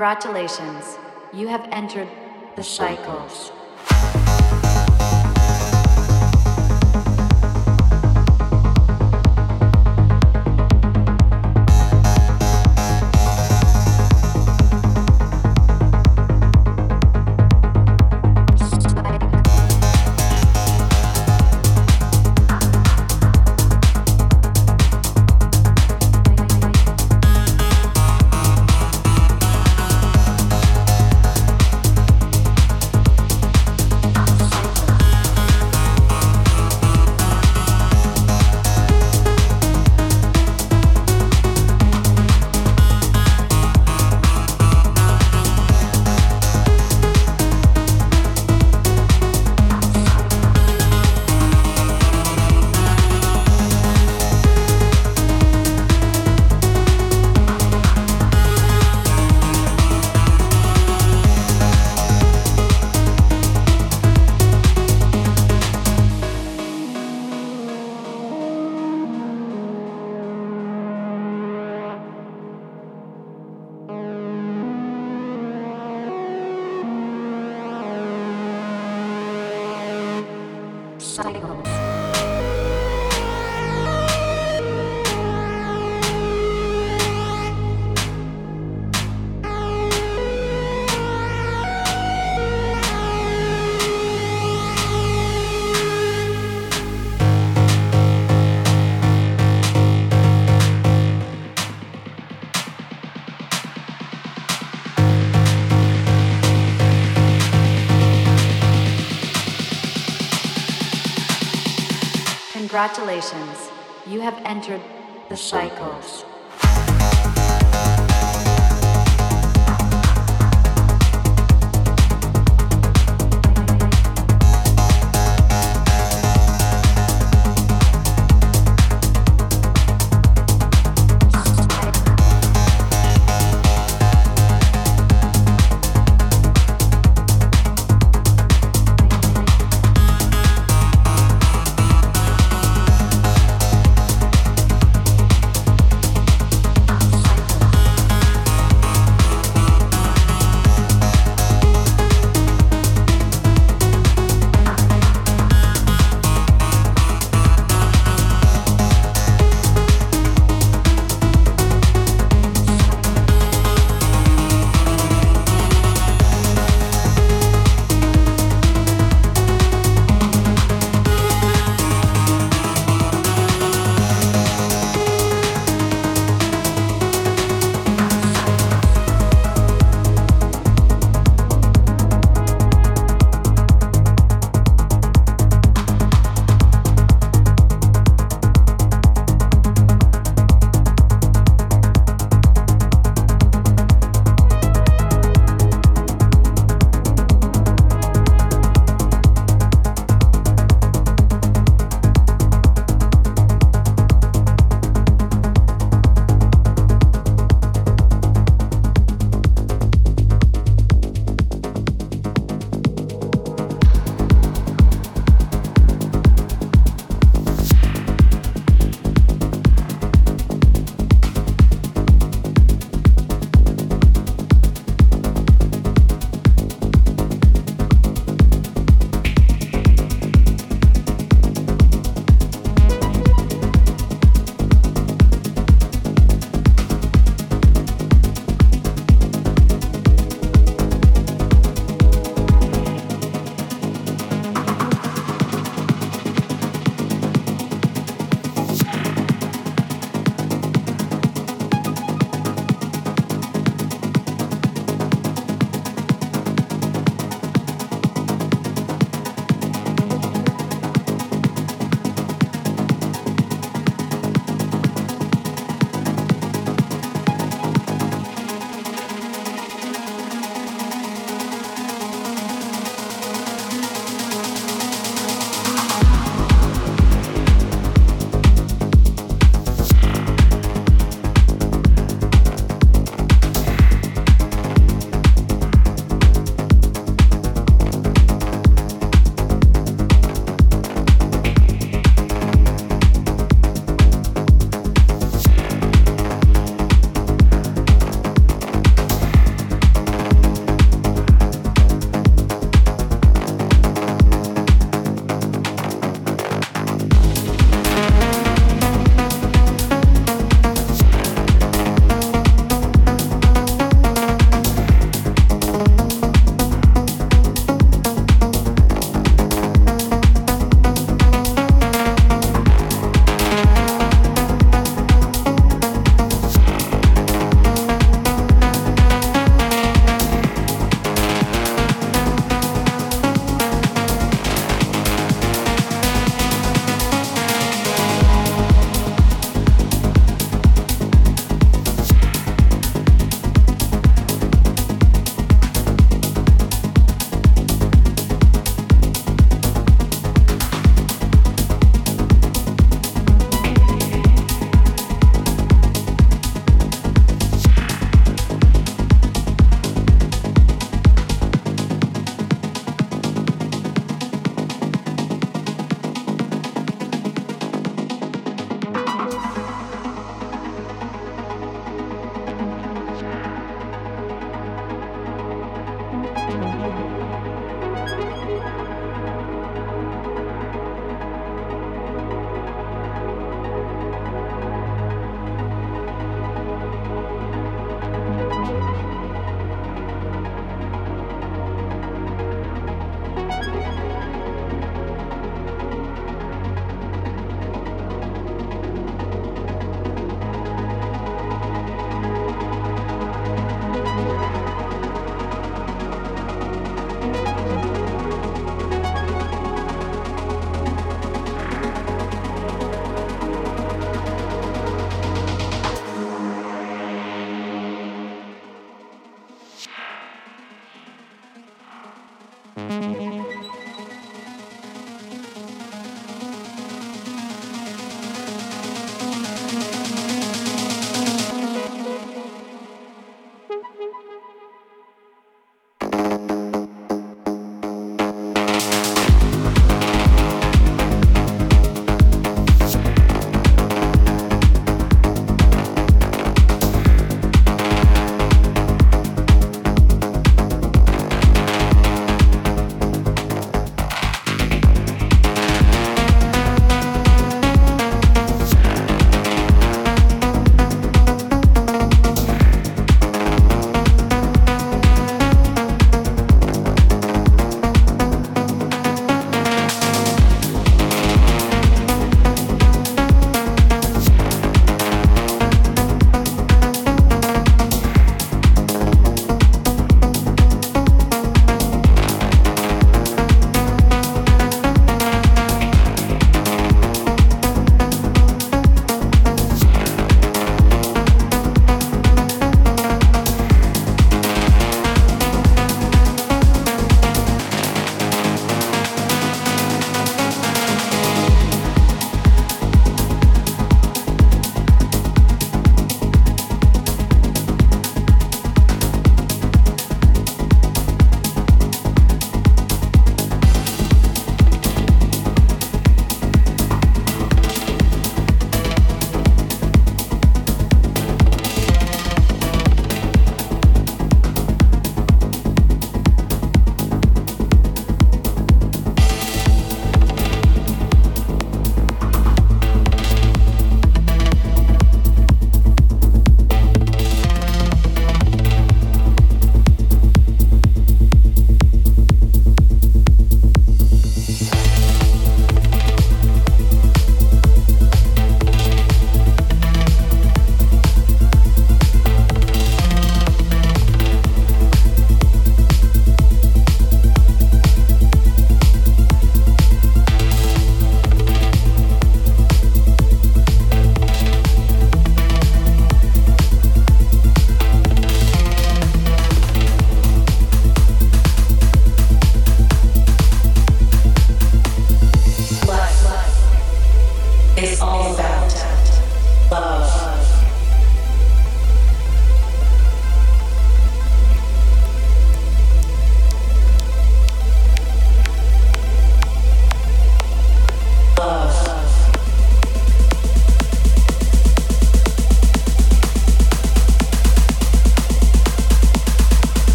Congratulations, you have entered the cycles. You have entered the cycles.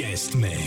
Guest Mix.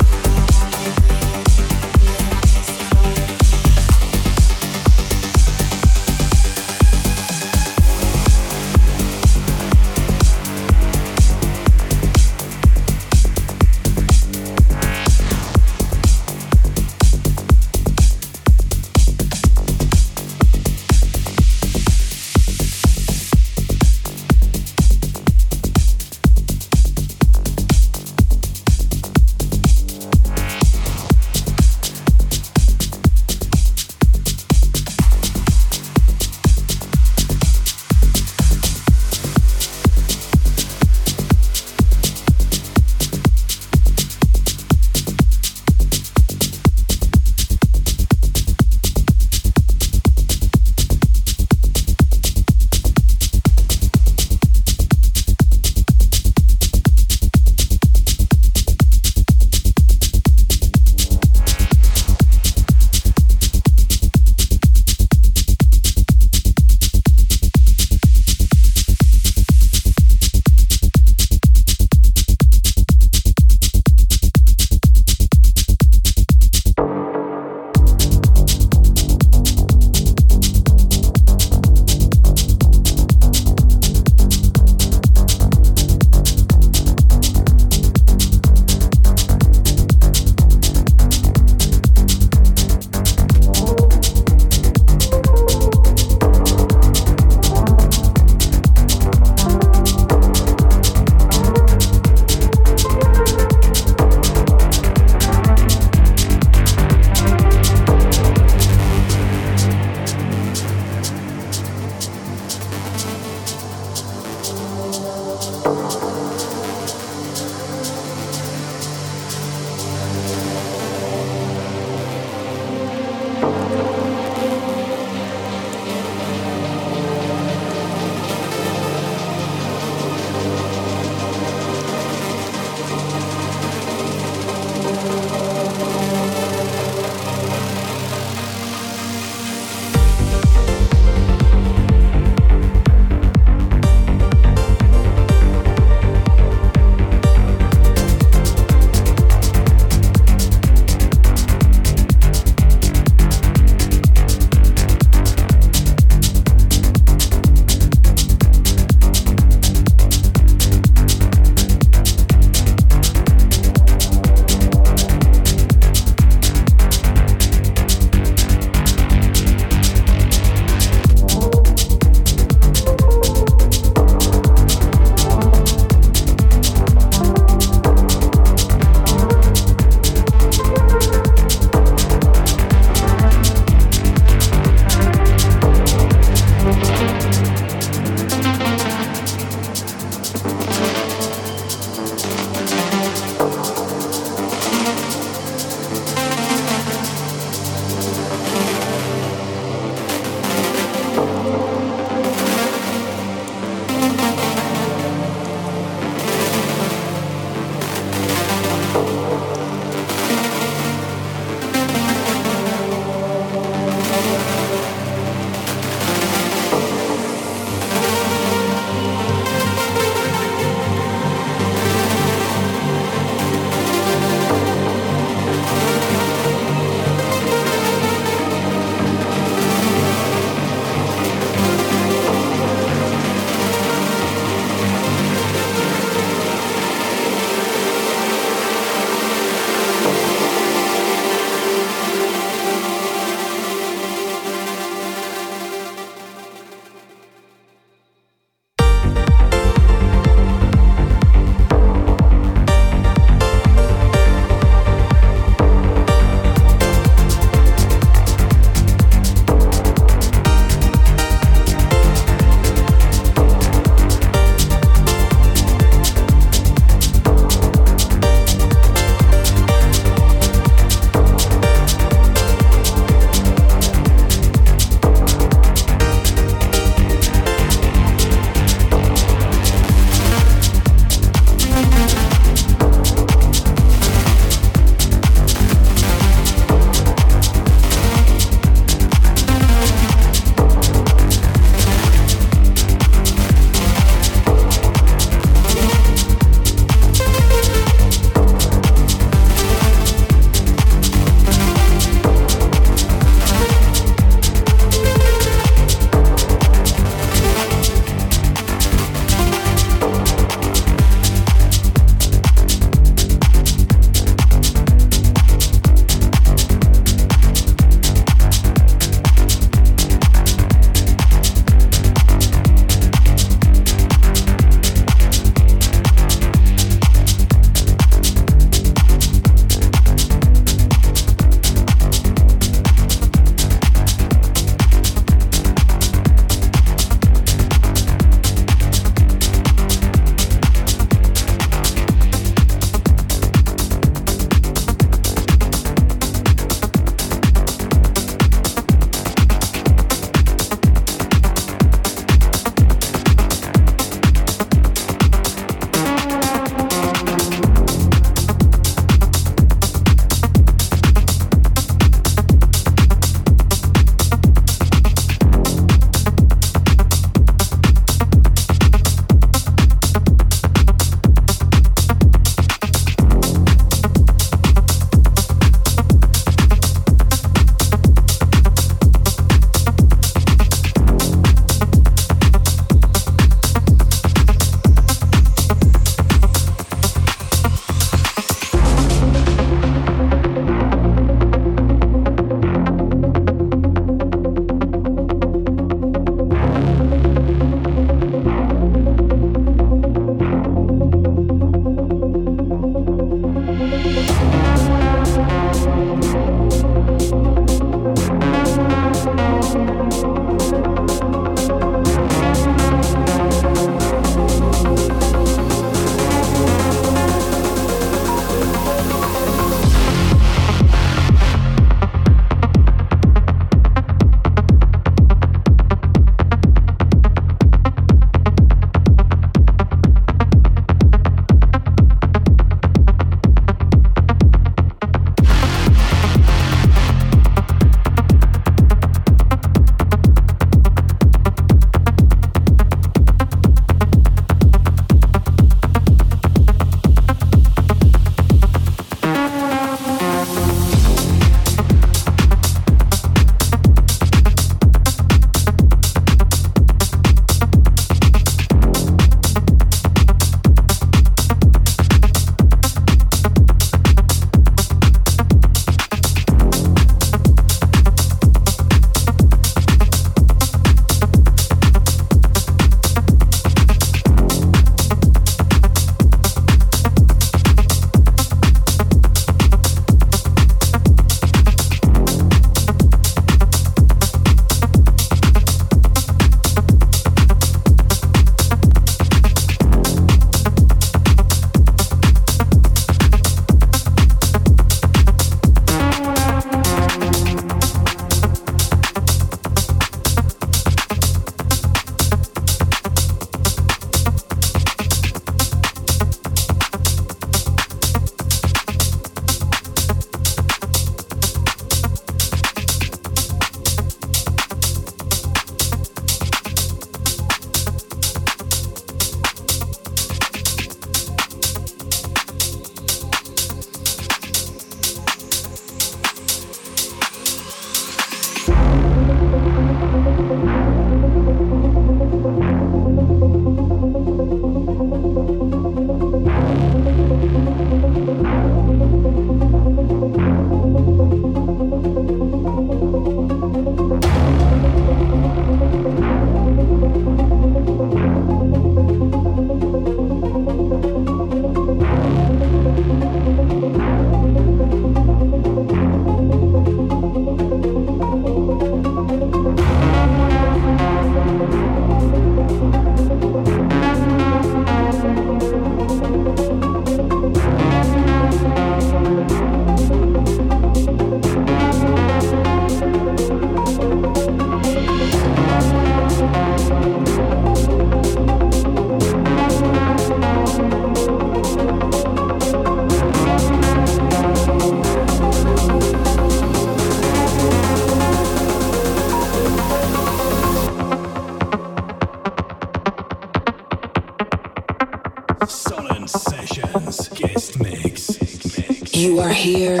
You are here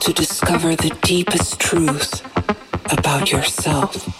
to discover the deepest truth about yourself.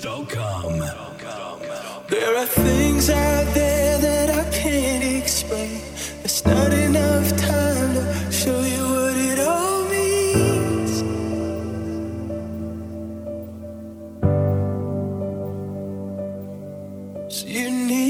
sonancesessions.com. There are things out there that I can't explain. There's not enough time to show you what it all means. So you need